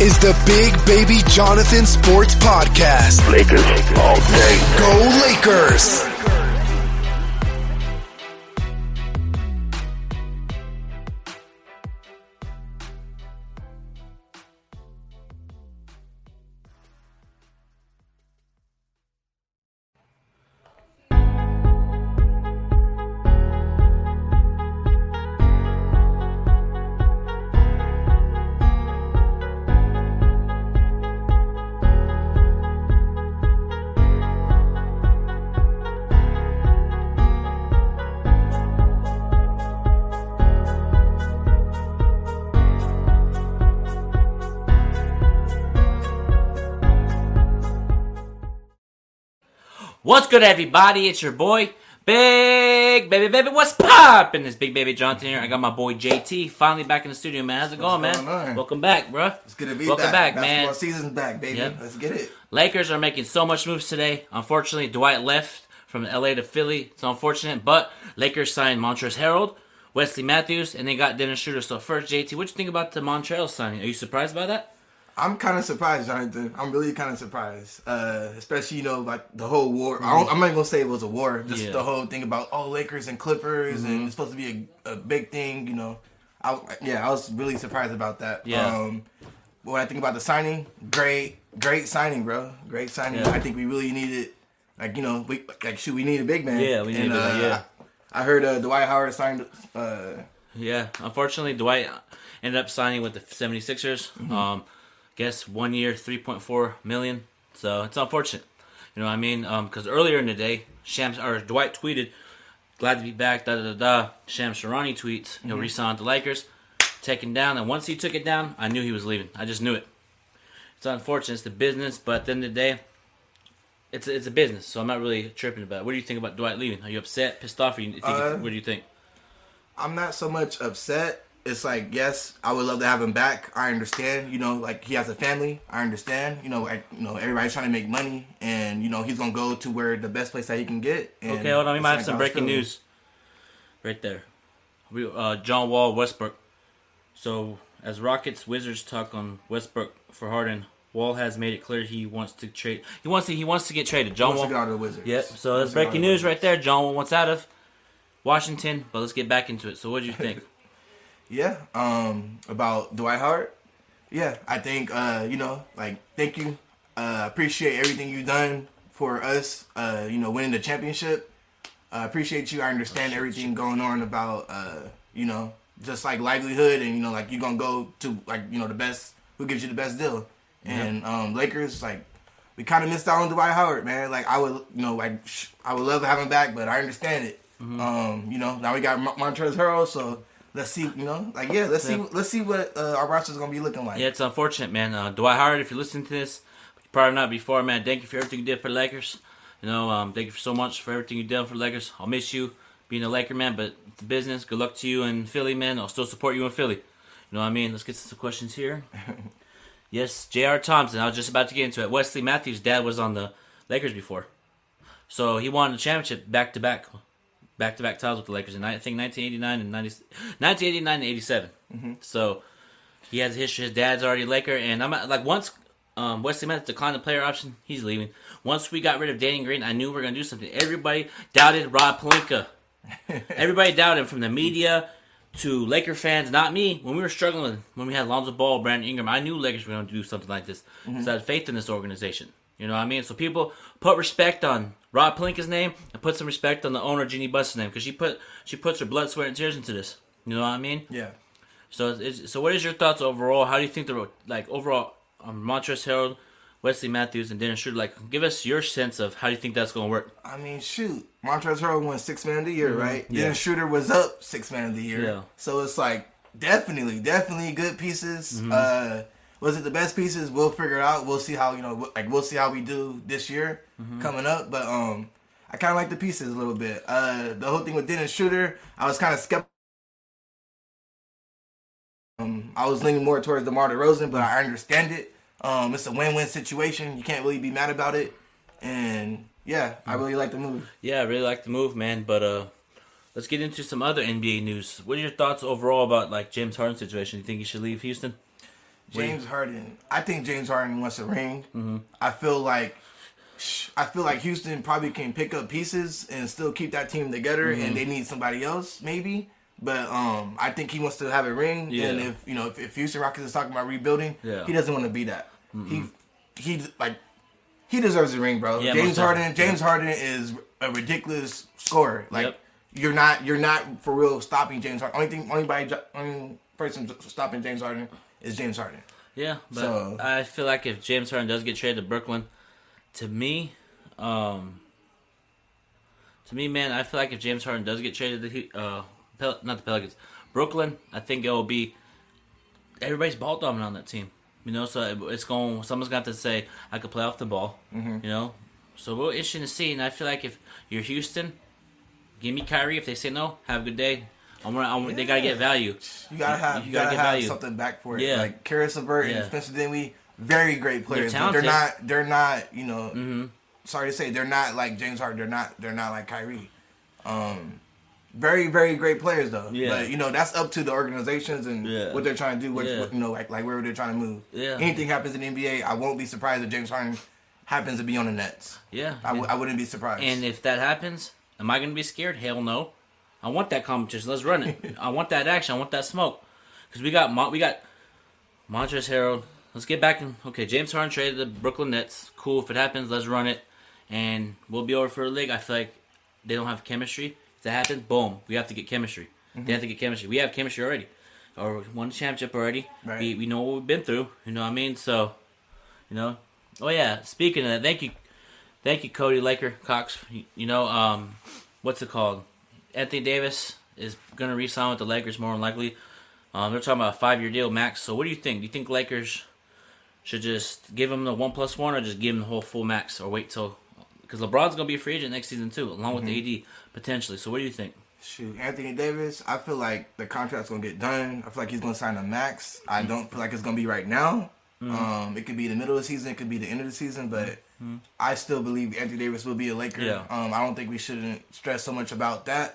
is the Big Baby Jonathan Sports Podcast. Lakers all day. Go Lakers! What's good, everybody? It's your boy, Big Baby Baby. What's poppin'? This Big Baby Johnson here. I got my boy JT finally back in the studio, man. How's it going, man? going on? Welcome back, bro. It's good to be back. Welcome back. back, Basketball man. season's back, baby. Yep. Let's get it. Lakers are making so much moves today. Unfortunately, Dwight left from LA to Philly. It's unfortunate, but Lakers signed Montrezl Harrell, Wesley Matthews, and they got Dennis Schroeder. So first, JT, what you think about the Montrezl signing? Are you surprised by that? I'm kind of surprised, Jonathan. I'm really kind of surprised, uh, especially you know like the whole war. I don't, I'm not even gonna say it was a war. Just Yeah. the whole thing about oh Lakers and Clippers and it's supposed to be a, a big thing. You know, I yeah I was really surprised about that. Yeah. Um, but when I think about the signing, great, great signing, bro. Great signing. Yeah. I think we really needed, like you know, we like shoot, we need a big man. Yeah, we need a big man, yeah. I, I heard uh, Dwight Howard signed. Uh, Yeah, unfortunately, Dwight ended up signing with the 76ers. Mm-hmm. Um, guess one year, 3.4 million. So it's unfortunate. You know what I mean? Because earlier in the day, Shams or Dwight tweeted, "Glad to be back." Da da da da. Shams Charania tweets, Mm-hmm. "He'll resign with the Lakers." Taken down, and once he took it down, I knew he was leaving. I just knew it. It's unfortunate. It's the business, but at the end of the day, it's it's a business. So I'm not really tripping about it. What do you think about Dwight leaving? Are you upset, pissed off, or you think? Uh, what do you think? I'm not so much upset. It's like, yes, I would love to have him back. I understand, you know, like he has a family. I understand, you know, I, you know, everybody's trying to make money, and you know, he's gonna go to where the best place that he can get. And Okay, hold on. We might have some breaking news. Right there. We uh, John Wall Westbrook. So as Rockets Wizards talk on Westbrook for Harden, Wall has made it clear he wants to trade. He wants to. He wants to get traded. He John wants Wall. to get out of the Wizards. Yep. So that's wants to get out breaking news right there. John Wall wants out of Washington, but let's get back into it. So what do you think? Yeah. Um, about Dwight Howard. Yeah, I think uh, you know, like, thank you. Uh, appreciate everything you've done for us. Uh, you know, winning the championship. I appreciate you. I understand everything going on about uh, you know, just like livelihood and you know, like you're gonna go to like you know the best. Who gives you the best deal? And um, Lakers like. We kind of missed out on Dwight Howard, man. Like I would, you know, like sh- I would love to have him back, but I understand it. Um, you know, now we got Mon- Montrezl Harrell, so let's see, you know, like yeah, let's see, let's see what uh, our roster's gonna be looking like. Yeah, it's unfortunate, man. Uh, Dwight Howard, if you're listening to this, probably not before, man. Thank you for everything you did for the Lakers. You know, um, thank you so much for everything you did for the Lakers. I'll miss you being a Laker, man, but it's business. Good luck to you in Philly, man. I'll still support you in Philly. You know what I mean? Let's get to some questions here. yes, J.R. Thompson. I was just about to get into it. Wesley Matthews' dad was on the Lakers before. So he won the championship back to back, back to back titles with the Lakers in I think 1989 and 90, 1989 and 87. So he has a history. His dad's already a Laker, and I'm like once um, Wesley Matthews declined the player option, he's leaving. Once we got rid of Danny Green, I knew we were gonna do something. Everybody doubted Rob Pelinka. Everybody doubted him from the media to Laker fans, not me. When we were struggling, when we had Lonzo Ball, Brandon Ingram, I knew Lakers were going to do something like this. So I had faith in this organization. You know what I mean? So people put respect on Rob Pelinka's name and put some respect on the owner Jeanie Buss's name because she put she puts her blood, sweat, and tears into this. You know what I mean? Yeah. So, it's, so what is your thoughts overall? How do you think the like overall um, Montrezl Harrell, Wesley Matthews, and Dennis Schroeder? Like, give us your sense of how you think that's going to work. I mean, shoot, Montrezl Harrell won six man of the year, right? Yeah. Then Schroeder was up six man of the year. Yeah. So it's like definitely, definitely good pieces. Mm-hmm. Uh, was it the best pieces? We'll figure it out. We'll see how you know, like we'll see how we do this year Mm-hmm. coming up. But um, I kind of like the pieces a little bit. Uh, the whole thing with Dennis Schroeder, I was kind of skeptical. Um, I was leaning more towards DeMar DeRozan, but I understand it. Um, it's a win-win situation. You can't really be mad about it. And yeah, I really like the move. Yeah, I really like the move, man. But uh, let's get into some other NBA news. What are your thoughts overall about like James Harden situation? You think he should leave Houston? James Harden. I think James Harden wants a ring. Mm-hmm. I feel like I feel like Houston probably can pick up pieces and still keep that team together, Mm-hmm. and they need somebody else maybe. But um, I think he wants to have a ring, Yeah. and if you know if, if Houston Rockets is talking about rebuilding, Yeah. he doesn't want to be that. He he like he deserves a ring, bro. Yeah, James Harden. James Harden is a ridiculous scorer. Like Yep. you're not you're not for real stopping James Harden. Only thing, only by only person stopping James Harden is James Harden. Yeah, but So- I feel like if James Harden does get traded to Brooklyn, to me, um, to me, man, I feel like if James Harden does get traded to uh, Pel- not the Pelicans, Brooklyn, I think it will be everybody's ball dominant on that team. You know, so it- it's going. Someone's got to say I could play off the ball. Mm-hmm. You know, so we're interesting to see. And I feel like if you're Houston, give me Kyrie. If they say no, have a good day. I'm, gonna- I'm, They gotta get value. You gotta have You you, gotta gotta, get have value. something back for it. Yeah. Like Caris LeVert Yeah. and Spencer Dinwiddie, very great players. but talented. they're not. They're not. You know. Mm-hmm. Sorry to say, they're not like James Harden. They're not. They're not like Kyrie. Um, very very great players though. Yeah. But you know that's up to the organizations and Yeah. what they're trying to do. What, Yeah. what, you know like like where they're trying to move. Yeah. Anything happens in the NBA, I won't be surprised if James Harden happens to be on the Nets. Yeah, I w- I wouldn't be surprised. And if that happens, am I going to be scared? Hell no. I want that competition. Let's run it. I want that action. I want that smoke. Because we got we got Montrezl Harrell. Let's get back. Okay, James Harden traded the Brooklyn Nets. Cool. If it happens, let's run it, and we'll be over for a league. I feel like they don't have chemistry. If that happens, boom, we have to get chemistry. They have to get chemistry. We have chemistry already, or won the championship already. Right. We we know what we've been through. You know what I mean? So, you know. Oh yeah. Speaking of that, thank you, thank you, Cody Laker Cox. You, you know, um, what's it called? Anthony Davis is gonna re-sign with the Lakers more than likely. Um, they're talking about a five-year deal max. So what do you think? Do you think Lakers should just give him the one plus one, or just give him the whole full max, or wait till because LeBron's gonna be a free agent next season too, along with the AD potentially. So what do you think? Shoot, Anthony Davis. I feel like the contract's gonna get done. I feel like he's gonna sign a max. I Mm-hmm. don't feel like it's gonna be right now. Um, it could be the middle of the season. It could be the end of the season. But I still believe Anthony Davis will be a Laker. Mm-hmm. Yeah. Mm-hmm. Um, I don't think we shouldn't stress so much about that.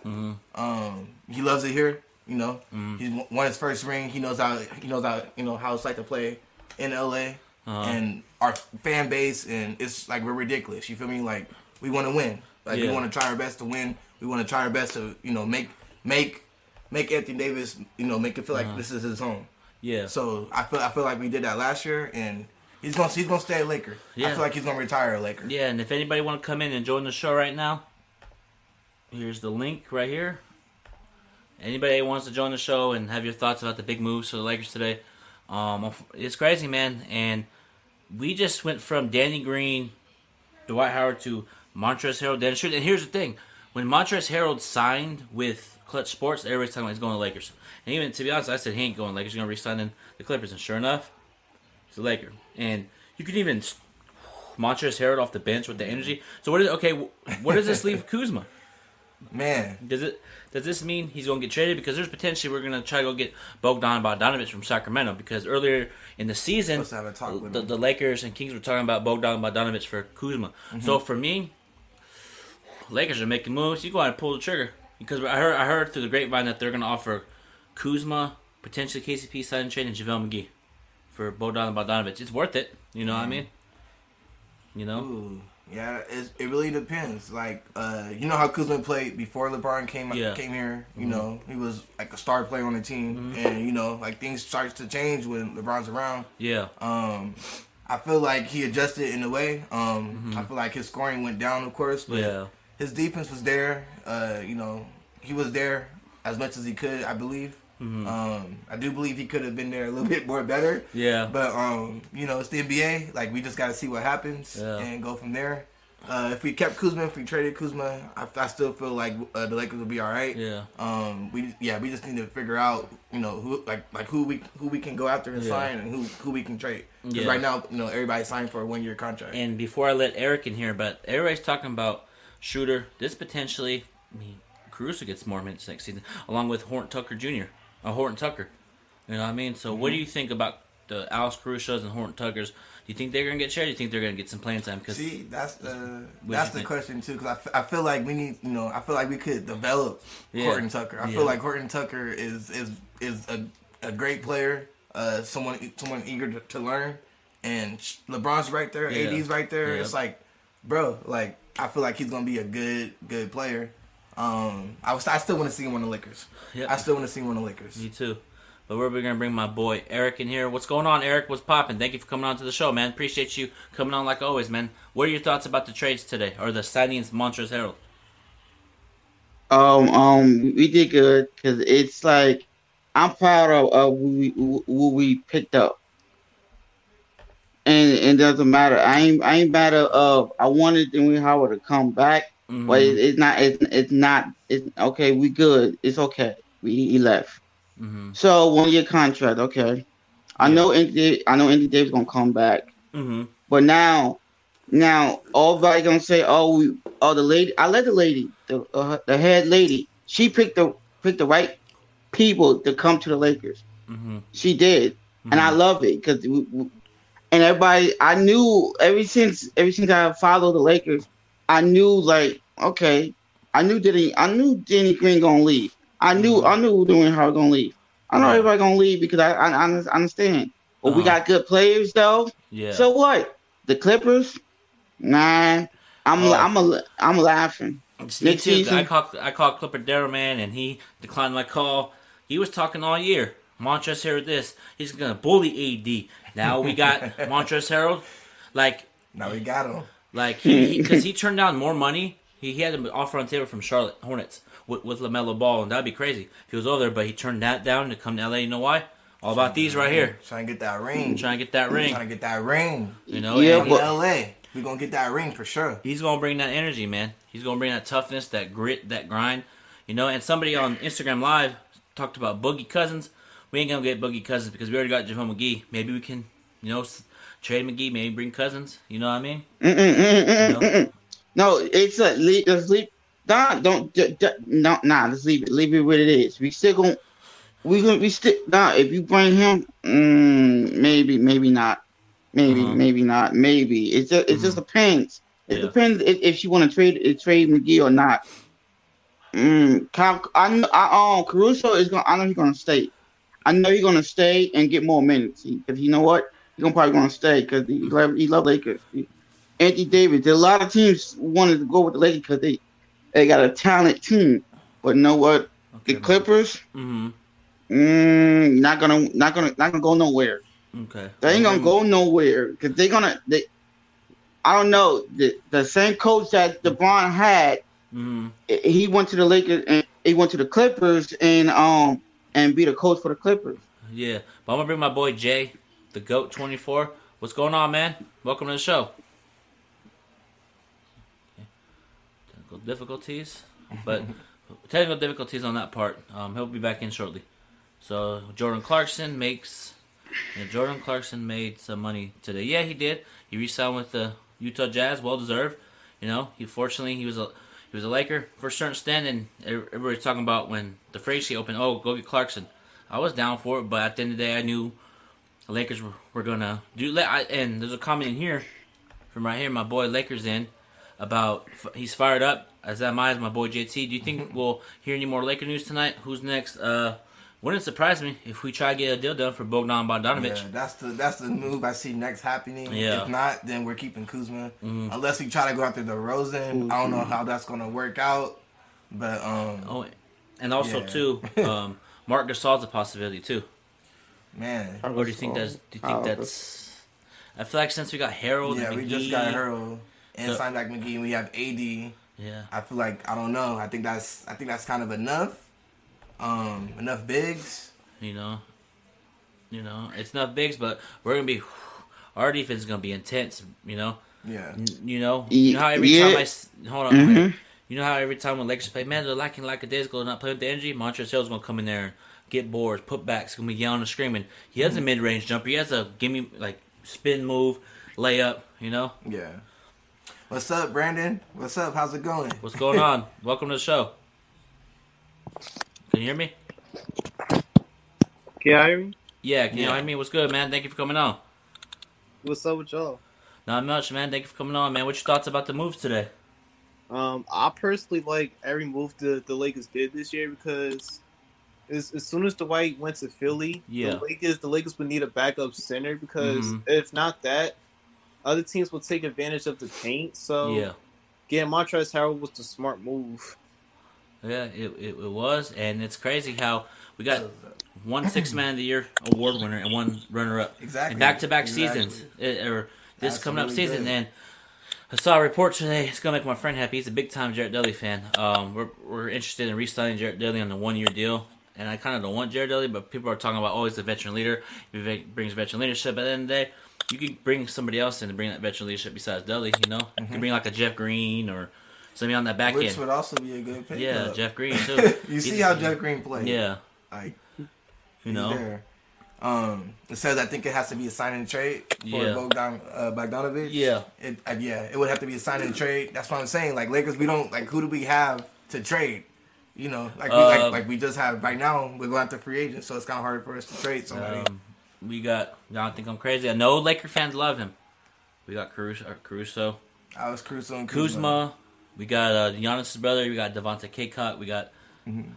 Um, he loves it here. You know, he's w- won his first ring. He knows how. He knows how. You know how it's like to play in LA. Uh-huh. And our fan base, and it's like we're ridiculous. You feel me? Like we want to win. Like we want to try our best to win. We want to try our best to you know make make make Anthony Davis you know make it feel like this is his home. Yeah. So I feel I feel like we did that last year, and he's gonna he's gonna stay a Laker. Yeah. I Yeah. feel like he's gonna retire a Laker. Yeah, and if anybody want to come in and join the show right now, here's the link right here. Anybody wants to join the show and have your thoughts about the big moves for the Lakers today, um, it's crazy, man. And we just went from Danny Green, Dwight Howard to Montrezl Harrell, Dennis Schroeder. And here's the thing: when Montrezl Harrell signed with Clutch Sports, everybody's talking about he's going to Lakers. And even to be honest, I said he ain't going Lakers. He's going to re-sign in the Clippers. And sure enough, he's a Laker. And you can even Montrezl Harrell off the bench with the energy. So what is okay? What does this leave Kuzma? Man, Does it? Does this mean he's going to get traded? Because there's potentially we're going to try to go get Bogdan Bogdanovich from Sacramento. Because earlier in the season, Supposed to have a talk with the, the Lakers and Kings were talking about Bogdan Bogdanovich for Kuzma. Mm-hmm. So for me, Lakers are making moves. You go ahead and pull the trigger because I heard I heard through the grapevine that they're going to offer Kuzma, potentially KCP sign trade, and JaVale McGee for Bogdan Bogdanovich. It's worth it. You know what I mean? You know. Ooh, yeah, it really depends. Like, uh, you know how Kuzma played before LeBron came Yeah. came here. You know, he was like a star player on the team, and you know, like things starts to change when LeBron's around. Yeah. Um, I feel like he adjusted in a way. Um, I feel like his scoring went down, of course, but Yeah. his defense was there. Uh, you know, he was there as much as he could, I believe. Um, I do believe he could have been there a little bit more better. Yeah. But um, you know, it's the NBA. Like we just got to see what happens Yeah. and go from there. Uh, if we kept Kuzma, if we traded Kuzma, I, I still feel like uh, the Lakers will be all right. Yeah. Um. We yeah. We just need to figure out you know who like like who we who we can go after and Yeah. sign and who who we can trade. Yeah. right now you know everybody's signed for a one year contract. And before I let Eric in here, but everybody's talking about Schroeder. This potentially, I mean, Caruso gets more minutes next season, along with Horton Tucker Jr. Uh, Horton Tucker. You know what I mean? So, what do Mm-hmm. you think about the Alex Caruso's and Horton Tuckers? Do you think they're gonna get shared? Do you think they're gonna get some playing time? Because See, that's the that's the think? question too. Because I, f- I feel like we need, you know, I feel like we could develop Yeah. Horton Tucker. I Yeah. feel like Horton Tucker is is is a, a great player, uh, someone someone eager to, to learn, and LeBron's right there, Yeah. AD's right there. It's like, bro, like I feel like he's gonna be a good good player. Um, I was I still want to see him on the Lakers. Yep. I still want to see him on the Lakers. me too. But we're gonna bring my boy Eric in here. What's going on, Eric? What's popping? Thank you for coming on to the show, man. Appreciate you coming on like always, man. What are your thoughts about the trades today or the signings, Montrezl Harrell? Um, um, we did good because it's like I'm proud of, of who we who we picked up, and it doesn't matter. I ain't I ain't matter of I wanted Dwayne Howard to come back, Mhm. but it, it's not it's it's not it's okay. We good. It's okay. We he left. Mhm. So one year contract. Okay, I Yeah. know Andy, I know Andy Davis gonna come back. Mm-hmm. But now, now, everybody gonna say, "Oh, we, oh, the lady." I let the lady, the uh, the head lady, she picked the picked the right people to come to the Lakers. Mm-hmm. She did, and I love it because, and everybody, I knew ever since ever since I followed the Lakers, I knew like, okay, I knew Danny, I knew Danny Green gonna leave. I knew, I knew Dwayne Howard gonna leave. I know everybody gonna leave because I, I, I understand. But we Uh-huh. got good players though. Yeah. So what? The Clippers? Nah. I'm Oh. I'm a, I'm laughing. Me Next too. season- I called I called Clipper Darrow man, and he declined my call. He was talking all year. Montrezl Harrell, this he's gonna bully AD. Now we got Montrezl Harrell, like Now we got him. Like he because he, turned down more money. He, he had an offer on the table from Charlotte Hornets with, with Lamelo Ball, and that'd be crazy if he was over there. But he turned that down to come to LA. You know why? All about these right here. Trying to get that ring. Trying to get that ring. Trying to get that ring. You know, Yeah, and In but- LA, we gonna get that ring for sure. he's gonna bring that energy, man. He's gonna bring that toughness, that grit, that grind. You know, and somebody on Instagram Live talked about Boogie Cousins. We ain't gonna get Boogie Cousins because we already got JaVale McGee. Maybe we can, you know, trade McGee. Maybe bring Cousins. You know what I mean? You know? No, it's a leave. Just leave. Nah, don't. D- d- no, nah. Let's leave it. Leave it what it is. We still going We gonna. We still. Nah. If you bring him, mm, maybe, maybe not. Maybe, Uh-huh. maybe not. Maybe. It just. It just depends. It Yeah. depends if, if you want to trade trade McGee or not. Mm, Kyle, I know. I, um, Caruso is going. to I know he's gonna stay. I know he's gonna stay and get more minutes because you know what? He's gonna probably gonna stay because he love he love Lakers. He- Anthony Davis. A lot of teams wanted to go with the Lakers because they they got a talent team. But you know what? The Clippers, Mm-hmm. mm, not gonna not gonna not gonna go nowhere. Okay. They ain't gonna go nowhere because they're gonna they. I don't know the the same coach that LeBron had. Mm-hmm. He went to the Lakers and he went to the Clippers and um and be the coach for the Clippers. Yeah, but I'm gonna bring my boy Jay, the Goat 24. What's going on, man? Welcome to the show. Okay. Technical difficulties, but technical difficulties on that part. Um, he'll be back in shortly. So Jordan Clarkson makes. Jordan Clarkson made some money today. Yeah, he did. He re-signed with the Utah Jazz, well deserved. You know, he fortunately he was a he was a Laker for a certain stand, and everybody's talking about when the she opened. Oh, go get Clarkson. I was down for it, but at the end of the day, I knew the Lakers were, were gonna do. I, and there's a comment in here from right here, my boy Lakers in about f- he's fired up. As am I, as my boy JT. Do you think we'll hear any more Laker news tonight? Who's next? Uh, wouldn't surprise me if we try to get a deal done for Bogdan Bogdanovic. Yeah, that's the that's the move I see next happening. Yeah. Mm-hmm. If not, then we're keeping Kuzma. Unless we try to go after DeRozan. I don't know how that's gonna work out. But um Oh, and also Yeah. too, um, Marc Gasol's a possibility too. Man. Or do you think that's? Do you think Oh, that's? I feel like since we got Harrell, Yeah, and we just got McGee- Harrell and So- signed back McGee and we have AD. Yeah, I feel like I don't know. I think that's I think that's kind of enough. Um enough bigs. you know, you know, it's not bigs, but we're gonna be. Our defense is gonna be intense. You know, Yeah. N- You know, you know how every Yeah. time I s- hold on, Mhm. you know how every time when Lakers play, man, they're lacking like a days ago, not playing with the energy. Montrezl Harrell's gonna come in there, and get boards, put backs, gonna be yelling and screaming. He has a mid range jumper. He has a gimme like spin move, layup. You know Yeah. What's up, Brandon? What's up? How's it going? what's going on? Welcome to the show. Can you hear me? Can you hear me? Yeah, can you hear me? What's good, man? Thank you for coming on. What's up with y'all? Not much, man. Thank you for coming on, man. What's your thoughts about the moves today? Um, I personally like every move the the Lakers did this year because as, as soon as Dwight went to Philly, Yeah. the Lakers the Lakers would need a backup center because Mhm. if not that, other teams will take advantage of the paint. So Yeah. getting Montrezl Harrell was the smart move. Yeah, it, it, it was, and it's crazy how we got one six man of the year award winner and one runner up, Exactly. back to back seasons, It- or this coming up season. good. And I saw a report today. It's gonna make my friend happy. He's a big time Jared Dudley fan. Um, we're we're interested in re-signing Jared Dudley on the one year deal. And I kind of don't want Jared Dudley, but people are talking about oh he's a veteran leader. He brings veteran leadership. But at the end of the day, you could bring somebody else in to bring that veteran leadership besides Dudley. You know, you can bring like a Jeff Green or somebody on that back end. Which end. would also be a good pick. Yeah, up. Jeff Green too. you see how Jeff Green plays. Yeah, I. you know. there. Um, it says I think it has to be a sign and trade for Yeah. Bogdan uh, Bogdanovich. Yeah. It, uh, yeah, it would have to be a sign and trade. That's what I'm saying. Like Lakers, we don't like who do we have to trade? You know, like we Uh, like, like we just have right now. We're going after free agents, so it's kind of hard for us to trade somebody. Um, we got. Y'all think I'm crazy? I know Laker fans love him. We got Caruso. Or Caruso. Alex Caruso and Kuzma. We got uh, Giannis' brother. We got Devontae Cacok. We got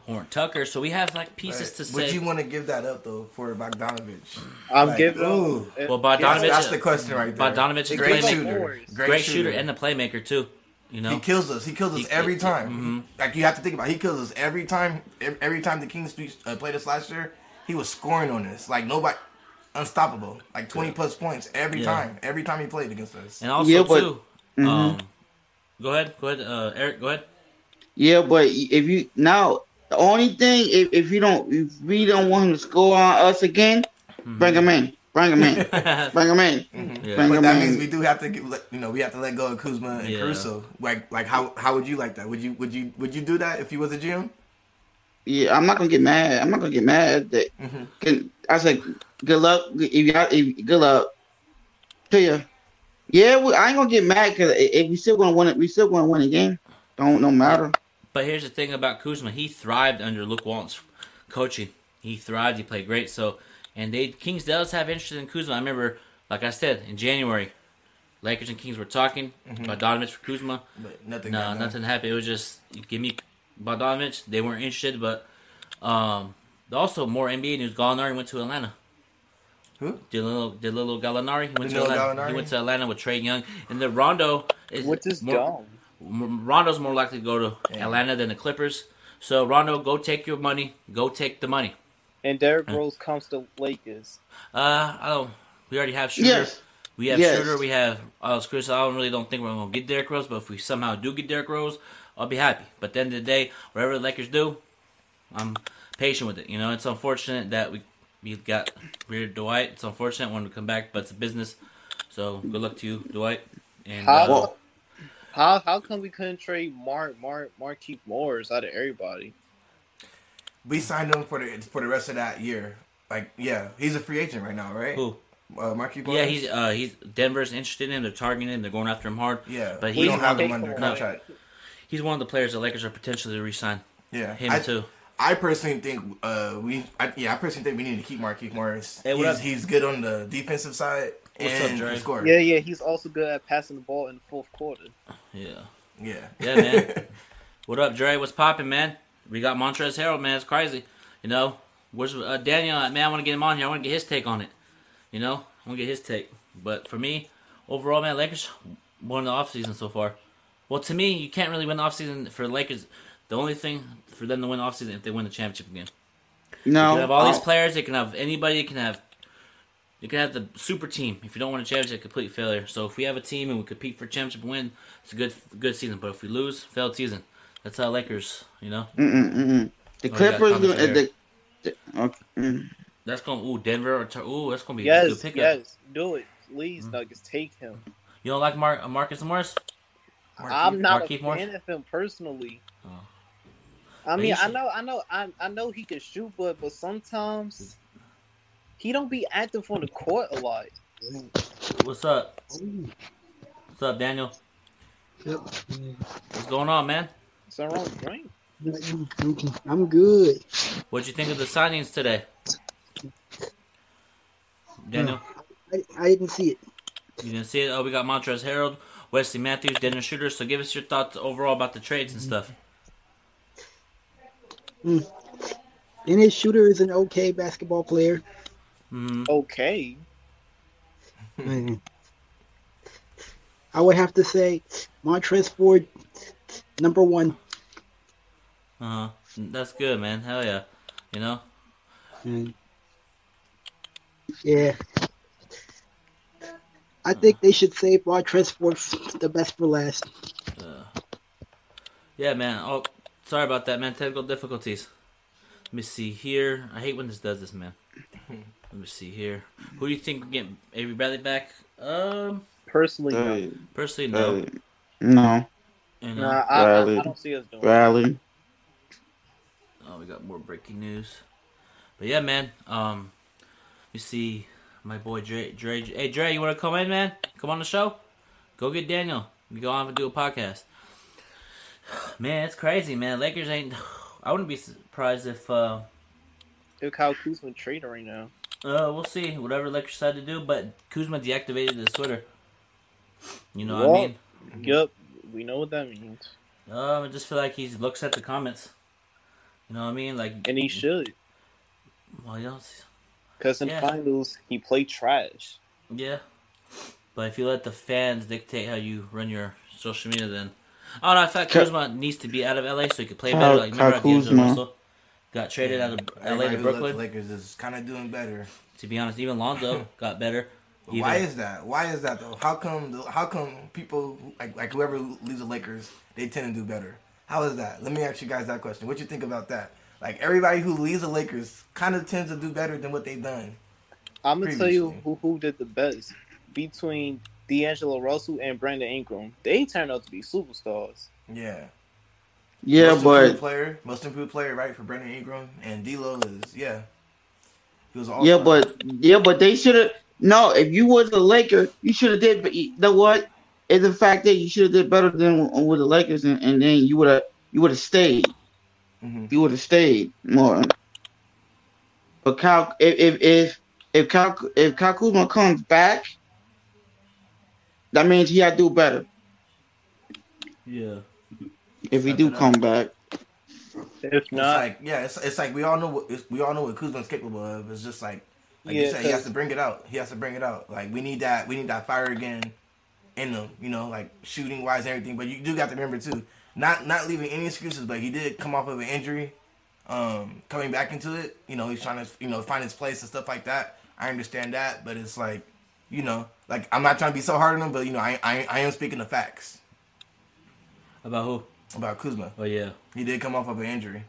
Horn Tucker. So we have like pieces to Mm-hmm. Would you want to give that up though for Bogdanovich? I'm Like, giving ooh. well, That's, Bogdanovich. that's the question right there. Bogdanovich is a great playmaker. shooter, Great, shooter. and the playmaker too. You know. He kills us. He kills us He- every he- time. mhm. Like you have to think about. It. He kills us every time. Every time the Kings uh, played us last year, he was scoring on us like nobody, unstoppable. Like twenty plus points every Yeah. time. Every time he played against us. and also Yeah, but- too. Mhm. Um, go ahead. Go ahead. Uh, Eric. Go ahead. Yeah, but if you now the only thing if, if you don't if we don't want him to score on us again, bring him in. Bring him in. bring him in. Yeah. Bring But him that in. means we do have to, give, let- you know, we have to let go of Kuzma and Yeah. Caruso. Like, like how how would you like that? Would you would you would you do that if you was a GM? Yeah, I'm not gonna get mad. I'm not gonna get mad that Mhm. can I said good luck if you got if, good luck to you. Yeah, we, I ain't gonna get mad because if we still gonna win it, we still gonna win the game. Don't no matter. But here's the thing about Kuzma. He thrived under Luke Walton's coaching. He thrived. He played great. So, and they Kings does have interest in Kuzma. I remember, like I said, in January, Lakers and Kings were talking about Donovich for Kuzma. But nothing. No, got nothing happened. It was just give me Bogdanovich. They weren't interested, but um, also more NBA news. Gallinari went to Atlanta. Who? Did little Gallinari? He went to Atlanta. Gallinari? He went to Atlanta with Trae Young, and then Rondo is Which is more, dumb. Rondo's more likely to go to Yeah. Atlanta than the Clippers. So Rondo, go take your money. Go take the money. And Derrick Rose comes to Lakers. Uh, I don't. We already have Schroeder. Yes. We have Yes. Schroeder. We have Alex Chris. I don't really don't think we're gonna get Derrick Rose, but if we somehow do get Derrick Rose, I'll be happy. But at the end of the day, whatever the Lakers do, I'm patient with it. You know, it's unfortunate that we we got rid of Dwight. It's unfortunate when we come back, but it's a business. So good luck to you, Dwight. And How, uh, how how come we couldn't trade Mark Mark Marquise Morris out of everybody? We signed him for the for the rest of that year. Like, yeah, he's a free agent right now, right? who? Uh, Marquis Yeah, he's uh he's Denver's interested in him. They're targeting him. They're going after him hard. yeah, but we he's don't have him one- under No. He's one of the players the Lakers are potentially to re-sign. Yeah, Him I, too. I personally think uh we I, yeah I personally think we need to keep Marquise Morris. Hey, he's, he's good on the defensive side What's up, and Dre? score. Yeah, yeah, he's also good at passing the ball in the fourth quarter. Yeah. yeah, Yeah, man. What up, Dre? What's popping, man? We got Montrezl Harrell, man. It's crazy. You know, where's uh, Daniel? at? Man, I want to get him on here. I want to get his take on it. You know, I want to get his take. But for me, overall, man, Lakers won the offseason so far. Well, to me, you can't really win the offseason for the Lakers. The only thing for them to win the offseason if they win the championship again. No, You can have all these players. They can have anybody. You can have you can have the super team. If you don't win a championship, complete failure. So if we have a team and we compete for championship win, it's a good good season. But if we lose, failed season. That's how Lakers, you know. Mm-mm, mm-mm. The Oh, Clippers. comments the, the, okay. mm. That's going to. ooh Denver or Tar- ooh that's gonna be a good Yes, pickup. yes, do it, please, Nuggets, take him. You don't like Mar- Marcus Morris? I'm not Markieff a Morris? fan of him personally. Oh. I But mean, he I know, I know, I, I know he can shoot, but but sometimes he don't be active on the court a lot. What's up? What's up, Daniel? Yep. What's going on, man? Something wrong with drink? I'm good. What'd you think of the signings today? Daniel, I, I didn't see it. you didn't see it? Oh, we got Montrezl Harrell, Wesley Matthews, Dennis Schroeder. So give us your thoughts overall about the trades and stuff. Dennis Schroeder is an okay basketball player. Mm, Okay, Mm. I would have to say Montrez Ford, number one. Uh huh. That's good, man. Hell yeah. You know? Mm. Yeah. I think they should save Montrez Ford f- the best for last. Yeah, man. Oh, sorry about that, man. Technical difficulties. Let me see here. I hate when this does this, man. Let me see here. Who do you think we get Avery Bradley back? Um, personally, no. Personally, no. hey, no, You know? Nah, I, I, I Bradley. don't see us doing. that. Bradley. Oh, we got more breaking news. But yeah, man. Um, you see my boy Dre. Dre. Hey, Dre, you want to come in, man? Come on the show. Go get Daniel. We go on and do a podcast. Man, it's crazy, man. Lakers ain't. I wouldn't be surprised if. uh Look how Kuzma trading right now. Uh, we'll see. Whatever Lakers decide to do, but Kuzma deactivated his Twitter. You know what I mean? Yep, we know what that means, Um, I just feel like he looks at the comments. You know what I mean? Like, and he should, well, you know, because in Yeah. finals he played trash. yeah. But if you let the fans dictate how you run your social media, then I don't know. I feel like Ka- Kuzma needs to be out of LA so he could play Ka- better. Like, remember Ka- D'Angelo Kuzma. Russell got traded out of LA Everybody to Brooklyn? The Lakers is kind of doing better. To be honest, even Lonzo got better. But why is that? Why is that though? How come? The, how come people like like whoever leaves the Lakers they tend to do better? How is that? Let me ask you guys that question. What you think about that? Like everybody who leaves the Lakers kind of tends to do better than what they've done. I'm gonna tell you who who did the best between D'Angelo Russell and Brandon Ingram. They turned out to be superstars. Yeah. Yeah, most improved but player, most improved player, right for Brandon Ingram and D'Lo is yeah. He was all yeah, but yeah, but they should have. No, if you was a Laker, you should have did. But you know what? It's the fact that you should have did better than with the Lakers, and, and then you would have you would have stayed. Mhm. You would have stayed more. But Kyle, if if if if Kyle, if Kyle Kuzma comes back, that means he got to do better. Yeah. If he do come back, If It's not, like yeah, it's, it's like we all know what it's, we all know what Kuzma's capable of. It's just like like you Yeah, said, he has 'cause- to bring it out. He has to bring it out. Like we need that we need that fire again in them, You know, like shooting wise, and everything. But you do got to remember too, not not leaving any excuses. But he did come off of an injury, um, coming back into it. You know, he's trying to you know find his place and stuff like that. I understand that, but it's like you know, like I'm not trying to be so hard on him, but you know, I I, I am speaking the facts About who? about Kuzma. Oh yeah. He did come off of an injury.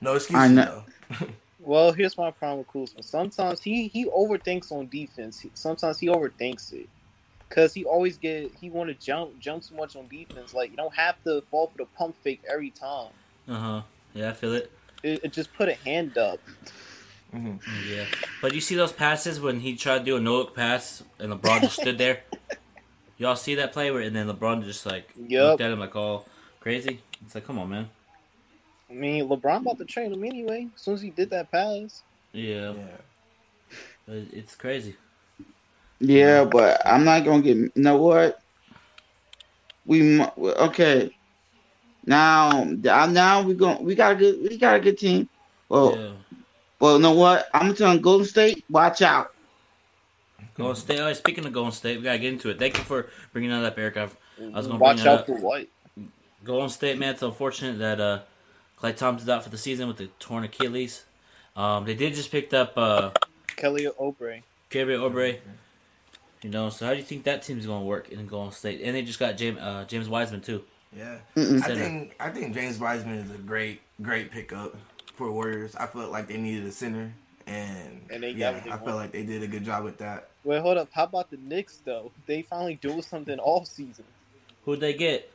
No I excuses know. though. well, here's my problem with Kuzma. Sometimes he he overthinks on defense. He- Sometimes he overthinks it. Cause he always get he want to jump jump too much on defense. Like you don't have to fall for the pump fake every time. Uh huh. Yeah, I feel it. It, it just put a hand up. Yeah, but you see those passes when he tried to do a no look pass and LeBron just stood there. Y'all see that play where and then LeBron just like Yup. looked at him like all crazy. It's like, come on, man. I mean, LeBron about to train him anyway. As soon as he did that pass, Yeah, Yeah. it's crazy. Yeah, but I'm not gonna get. You know what? We okay. Now, now we going we got a good we got a good team. Well, Yeah. well, you know what? I'm telling Golden State, watch out. Golden State. Oh, speaking of Golden State, we gotta get into it. Thank you for bringing that up, Eric. I've, I was gonna watch bring out up. for what? Golden State, man, it's unfortunate that uh, Klay Thompson's out for the season with the torn Achilles. Um, they did just picked up uh, Kelly Oubre. Gabriel Oubre. You know, so how do you think that team's gonna work in Golden State? And they just got James uh, James Wiseman too. Yeah, Mm-mm. I think I think James Wiseman is a great great pickup for Warriors. I felt like they needed a center, and, And they yeah, what I felt like they did a good job with that. Wait, hold up. How about the Knicks though? They finally do something off season, Who'd they get?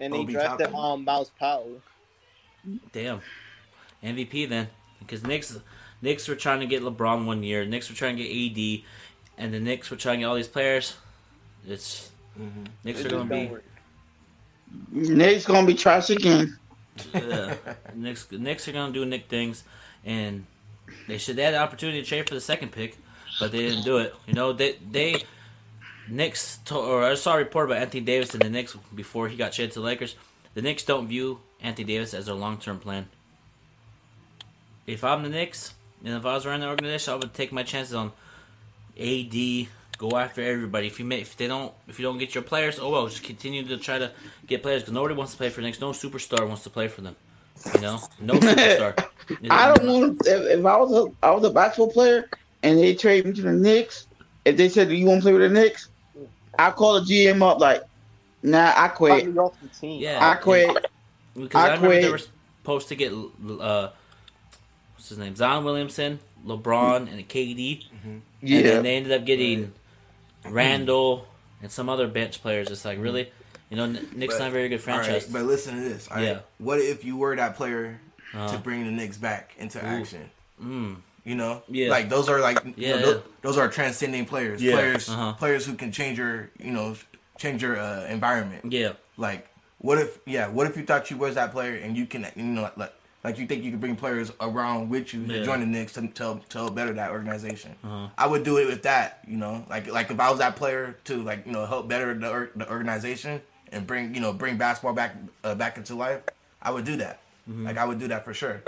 and they Obi drafted Toppin. um Mouse Powell. Damn. MVP then. Because Knicks Knicks were trying to get LeBron one year, Knicks were trying to get AD, and the Knicks were trying to get all these players. It's Knicks It are gonna be work. Nate's gonna be trash again. uh, Knicks Knicks are gonna do Nick things and they should they had the opportunity to trade for the second pick, but they didn't do it. You know, they they Knicks to, or I saw a report about Anthony Davis and the Knicks before he got traded to the Lakers. The Knicks don't view Anthony Davis as their long term plan. If I'm the Knicks and if I was running the organization, I would take my chances on AD. Go after everybody. If you make, if they don't, if you don't get your players, oh well, just continue to try to get players because nobody wants to play for the Knicks. No superstar wants to play for them. You know, no superstar. I don't want if, if I was a I was a basketball player and they trade me to the Knicks. If they said, "Do you want to play with the Knicks?" I call the GM up like, "Nah, I quit. Cut me off. Yeah, I quit." Because I I, remember they were supposed to get uh, what's his name, Zion Williamson, LeBron, and KD, and Yeah. then they ended up getting Randle and some other bench players. It's like really, you know, N- Knicks But- not a very good all right, franchise. but listen to this. all right? Yeah. What if you were that player Uh, to bring the Knicks back into Ooh. action? Mm. You know, Yeah. like those are like you Yeah, know, tho- yeah. those are transcending players. Yeah. Players, Uh-huh. players who can change your you know change your uh, environment. Yeah. Like what if yeah? What if you thought you was that player and you can you know like like you think you could bring players around with you Yeah. to join the Knicks to to, to better that organization? Uh-huh. I would do it with that. You know, like like if I was that player to like you know help better the, or, the organization and bring you know bring basketball back uh, back into life, I would do that. Mhm. Like I would do that for sure.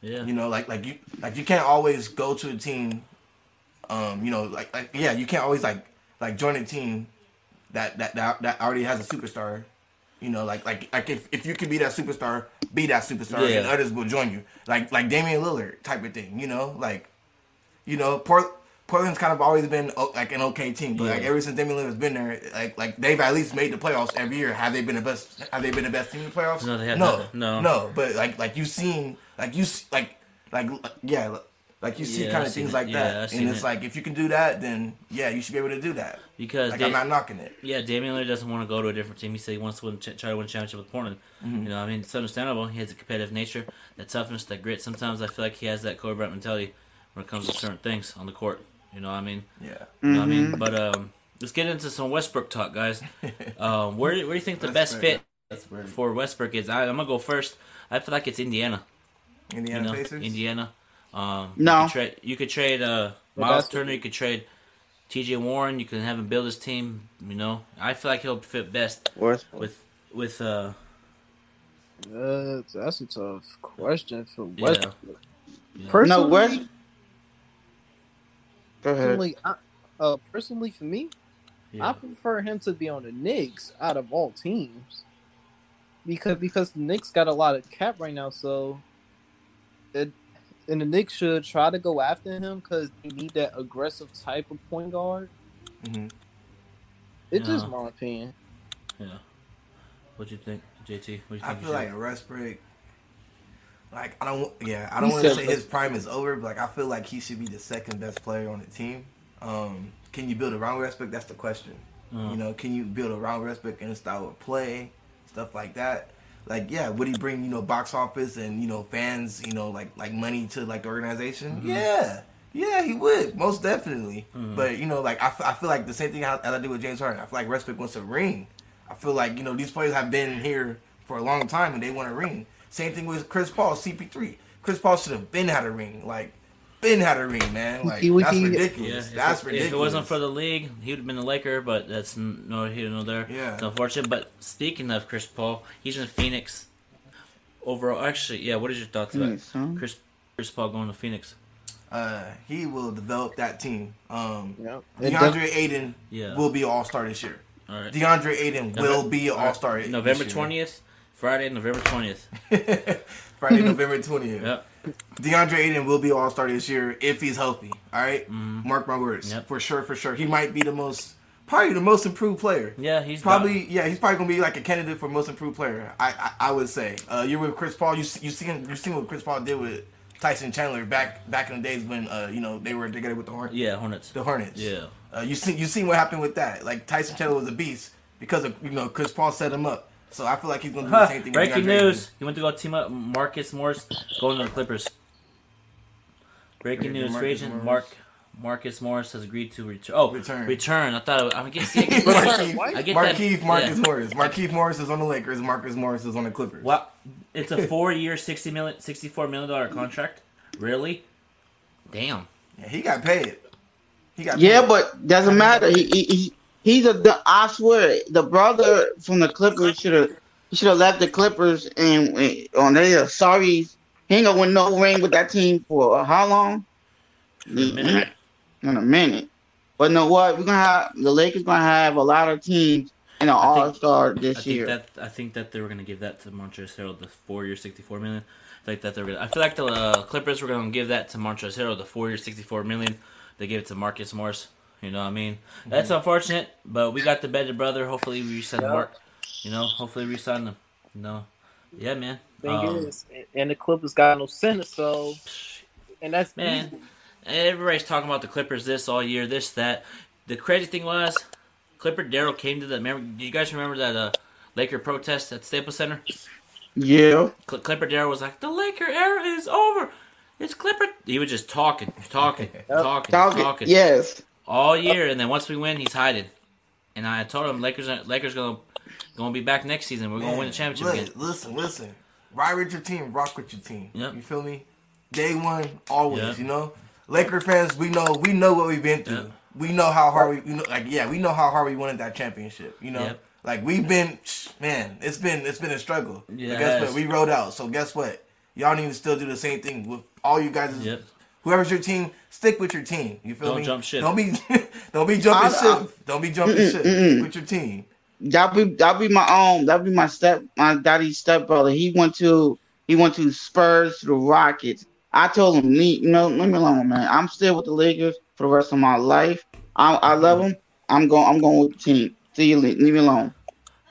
Yeah. You know, like like you like you can't always go to a team. Um, you know, like like yeah, you can't always like like join a team that that that, that already has a superstar. You know, like like like if, if you can be that superstar, be that superstar, Yeah. and others will join you. Like like Damian Lillard type of thing. You know, like you know, Port, Portland's kind of always been like an okay team, but like Yeah. ever since Damian Lillard's been there, like like they've at least made the playoffs every year. Have they been the best? Have they been the best team in the playoffs? No, they have no, not. No. no. But like like you've seen like you like like yeah. Like you see Yeah, kind of things it. like Yeah, that, and it's it. like if you can do that, then yeah, you should be able to do that. Because like they- I'm not knocking it. Yeah, Damian Lillard doesn't want to go to a different team. He said he wants to win, ch- try to win a championship with Portland. Mhm. You know, I mean, it's understandable. He has a competitive nature, that toughness, that grit. Sometimes I feel like he has that Kobe Bryant mentality when it comes to certain things on the court. You know what I mean? Yeah. You know what I mean? But um, let's get into some Westbrook talk, guys. um, where, do- where do you think the best Westbrook. fit Westbrook. for Westbrook is? I, I'm gonna go first. I feel like it's Indiana. Indiana you know, Pacers? Indiana. Um, No. You could trade, you could trade uh, Miles Turner. You could trade T.J. Warren. You can have him build his team. You know, I feel like he'll fit best Westbrook. with with uh Uh, that's a tough question for Yeah. Westbrook. Yeah. Personally, No, West. Go ahead. personally, I, uh, personally for me, Yeah. I prefer him to be on the Knicks out of all teams, because because the Knicks got a lot of cap right now, so it and the Knicks should try to go after him because they need that aggressive type of point guard. Mhm. It's just my opinion. yeah. What do you think, JT? What you I think? you feel should- like Westbrook. Like I don't, yeah, I don't want to say his prime is over, but like I feel like he should be the second best player on the team. Um, can you build around Westbrook? That's the question. Uh, You know, can you build around Westbrook in a style of play, stuff like that? Like, yeah, would he bring you know box office and you know fans, you know, like like money to like the organization? Mhm. Yeah, yeah, he would most definitely. Mhm. But you know, like I, f- I feel like the same thing as I do with James Harden. I feel like Westbrook wants a ring. I feel like you know these players have been here for a long time and they want a ring. Same thing with Chris Paul, CP3. Chris Paul should have been had a ring, like been had a ring, man. Like He- he- that's he- ridiculous. if, that's it, ridiculous. if it wasn't for the league, he would have been a Laker, but that's n- no here nor there. Yeah. It's unfortunate. But speaking of Chris Paul, he's in Phoenix. Overall, actually, yeah. What is your thoughts Phoenix, huh? about Chris Chris Paul going to Phoenix? uh, he will develop that team. Um, Yeah, Deandre Ayton Yeah. will be All Star this year. All right. Deandre Ayton will be. All Star. November twentieth, Friday, November twentieth. Friday, November twentieth. Yep. Deandre Ayton will be All Star this year if he's healthy. All right? Mhm. mark my words. Yep. For sure, for sure. He might be the most, probably the most improved player. Yeah, he's Probably, yeah, he's probably gonna be like a candidate for most improved player. I, I, I would say. Uh, you're with Chris Paul. You, see- you seen, you seen what Chris Paul did with Tyson Chandler back back in the days when uh, you know they were together with the Hornets. Yeah, Hornets. The Hornets. Yeah. Uh, you see, you seen what happened with that? Like Tyson Chandler was a beast because of you know Chris Paul set him up. So I feel like he's gonna do the same thing. with Breaking news: Ayton. He went to go team up Marcus Morris, going to the Clippers. Breaking Breaking news: Marcus free agent Mark Marcus Morris has agreed to return. Oh, Return. return. I thought it was, I get, I get, Markeith, I get Markeith that. Marcus yeah. Morris. Markeith Morris is on the Lakers. Marcus Morris is on the Clippers. Wow, it's a four-year, sixty million, sixty-four million dollar contract. Really? Damn. Yeah, he got paid. He got Yeah, paid. but doesn't matter. He, he, he he's a. the- I swear, the brother from the Clippers should have should have left the Clippers and on they are sorry. He ain't gonna win no ring with that team for how long? In a minute. In a minute. But know what? We're gonna have the Lakers gonna have a lot of teams in an I All Star I this think year. that I think that they were gonna give that to Montrezl Harrell, the four-year, sixty-four million. I think that they were. Gonna, I feel like the uh, Clippers were gonna give that to Montrezl Harrell, the four-year, sixty-four million. They gave it to Marcus Morris. You know what I mean? That's unfortunate, but we got the better brother. Hopefully, we resign Yeah. Mark. You know, hopefully, we resign them. No, yeah, man. Thing Um, is, and the Clippers got no center, so and that's Man. easy. Everybody's talking about the Clippers this all year, this that. The crazy thing was, Clipper Darrell came to the. Remember? Do you guys remember that uh, Laker protest at Staples Center? yeah. Cl- Clipper Darrell was like, "The Laker era is over. It's Clipper." He was just talking, talking, talking, Talking- talking Yes. All year, and then once we win, he's hiding. And I told him Lakers, are- Lakers gonna gonna be back next season. We're gonna win the championship Look, again. Listen, listen. Ride with your team, rock with your team. Yep. You feel me? Day one, always. Yep. You know, Laker fans, we know we know what we've been through. Yep. We know how hard we, you know, like yeah, we know how hard we wanted that championship. You know, Yep. like we've been, man, it's been it's been a struggle. Yeah, guess what? We rode out. So guess what? Y'all need to still do the same thing with all you guys. Yep. Whoever's your team, stick with your team. You feel Don't me? jump ship. Don't be don't be jumping I- I- ship. Don't be jumping Mm-mm, ship. mm-mm. Stick with your team. That be that be my own. That be my step my daddy's stepbrother. He went to he went to Spurs to the Rockets. I told him, "Nee, you know, leave me alone, man. I'm still with the Lakers for the rest of my life. I, I love them. I'm going. I'm going with the team. See you. Leave, leave me alone.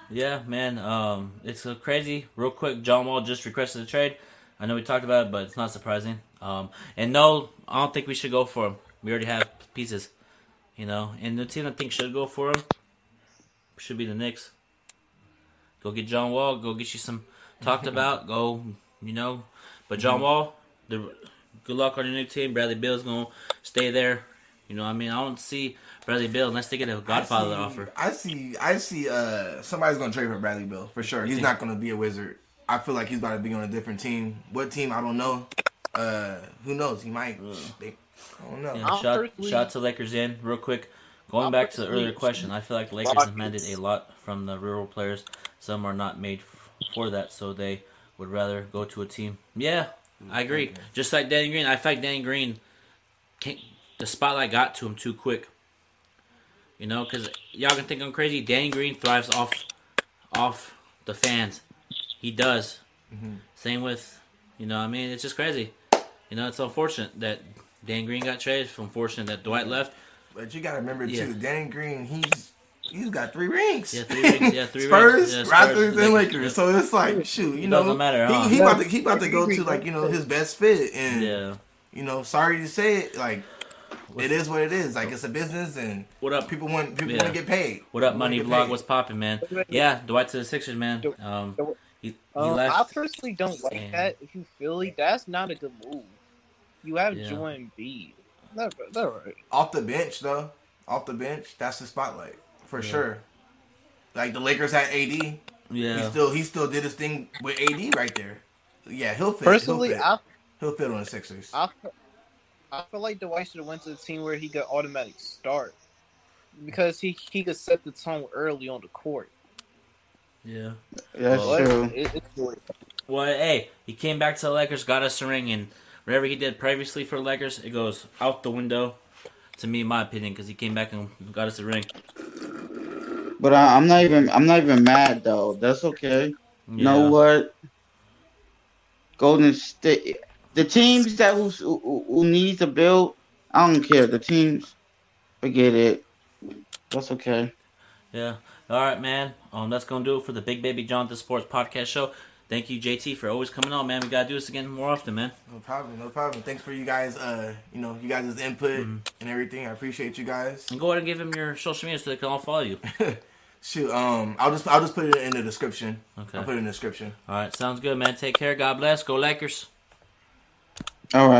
Yeah, man. Um, it's crazy. Real quick, John Wall just requested a trade. I know we talked about it, but it's not surprising. Um, and no, I don't think we should go for him. We already have pieces, you know. And the team I think should go for him should be the Knicks. Go get John Wall. Go get you some talked about. Go, you know. But John Wall, the good luck on your new team. Bradley Beal's gonna stay there. You know, what I mean, I don't see Bradley Beal unless they get a Godfather I see, offer. I see. I see. Uh, somebody's gonna trade for Bradley Beal for sure. He's not gonna be a wizard. I feel like he's about to be on a different team. What team? I don't know. Uh, who knows? He might. They, I don't know. Yeah, I'll shout, personally- shout to Lakers in real quick. Going I'll back to the earlier question, I feel like the Lakers Rockets. demanded a lot from the rural players. Some are not made f- for that, so they would rather go to a team. Yeah, I agree. Just like Danny Green, I feel like Danny Green, can't, the spotlight got to him too quick. You know, because y'all can think I'm crazy. Danny Green thrives off, off the fans. He does. Same with, you know, what I mean, it's just crazy. You know, it's unfortunate that Dan Green got traded. It's unfortunate that Dwight left. But you gotta remember Yeah. too. Dan Green, he's he's got three rings. Yeah, three rings. Yeah, three Spurs, rings. Yeah, Spurs, Raptors, and Lakers, Lakers. yeah. So it's like, shoot, you It know, doesn't matter, huh? he, he about to he about to go to like you know his best fit, and Yeah. you know, sorry to say it, like it is what it is. Like it's a business, and What up? people want people Yeah. want to get paid. What up, People Money Vlog? paid. What's popping, man? Yeah, Dwight to the Sixers, man. Um, he, he Um, I personally don't like and- that. If you Philly, that's not a good move. You have Yeah. Joel Embiid. That's that's right. off the bench though. Off the bench, that's the spotlight for Yeah. sure. Like the Lakers had AD. Yeah. He Yeah, still he still did his thing with AD right there. Yeah, he'll fit. Personally, he'll fit, I he'll fit on the Sixers. I, I feel like Dwight should have went to the team where he could automatic start because he he could set the tone early on the court. yeah. That's Well, true. it, it's the Well, hey, he came back to the Lakers, got us a ring, and whatever he did previously for Lakers, it goes out the window. To me, in my opinion, because he came back and got us a ring. But I, I'm not even. I'm not even mad though. That's okay. You know what? Golden State, the teams that who, who, who needs to build, I don't care. The teams, forget it. That's okay. Yeah. All right, man. Um, that's gonna do it for the Big Baby Jonathan Sports Podcast Show. Thank you, JT, for always coming on, man. We gotta do this again more often, man. No problem, no problem. Thanks for you guys, uh, you know, you guys' input Mm-hmm. and everything. I appreciate you guys. And go ahead and give them your social media so they can all follow you. Shoot, um, I'll just I'll just put it in the description. Okay. I'll put it in the description. All right, sounds good, man. Take care. God bless. Go Lakers. All right.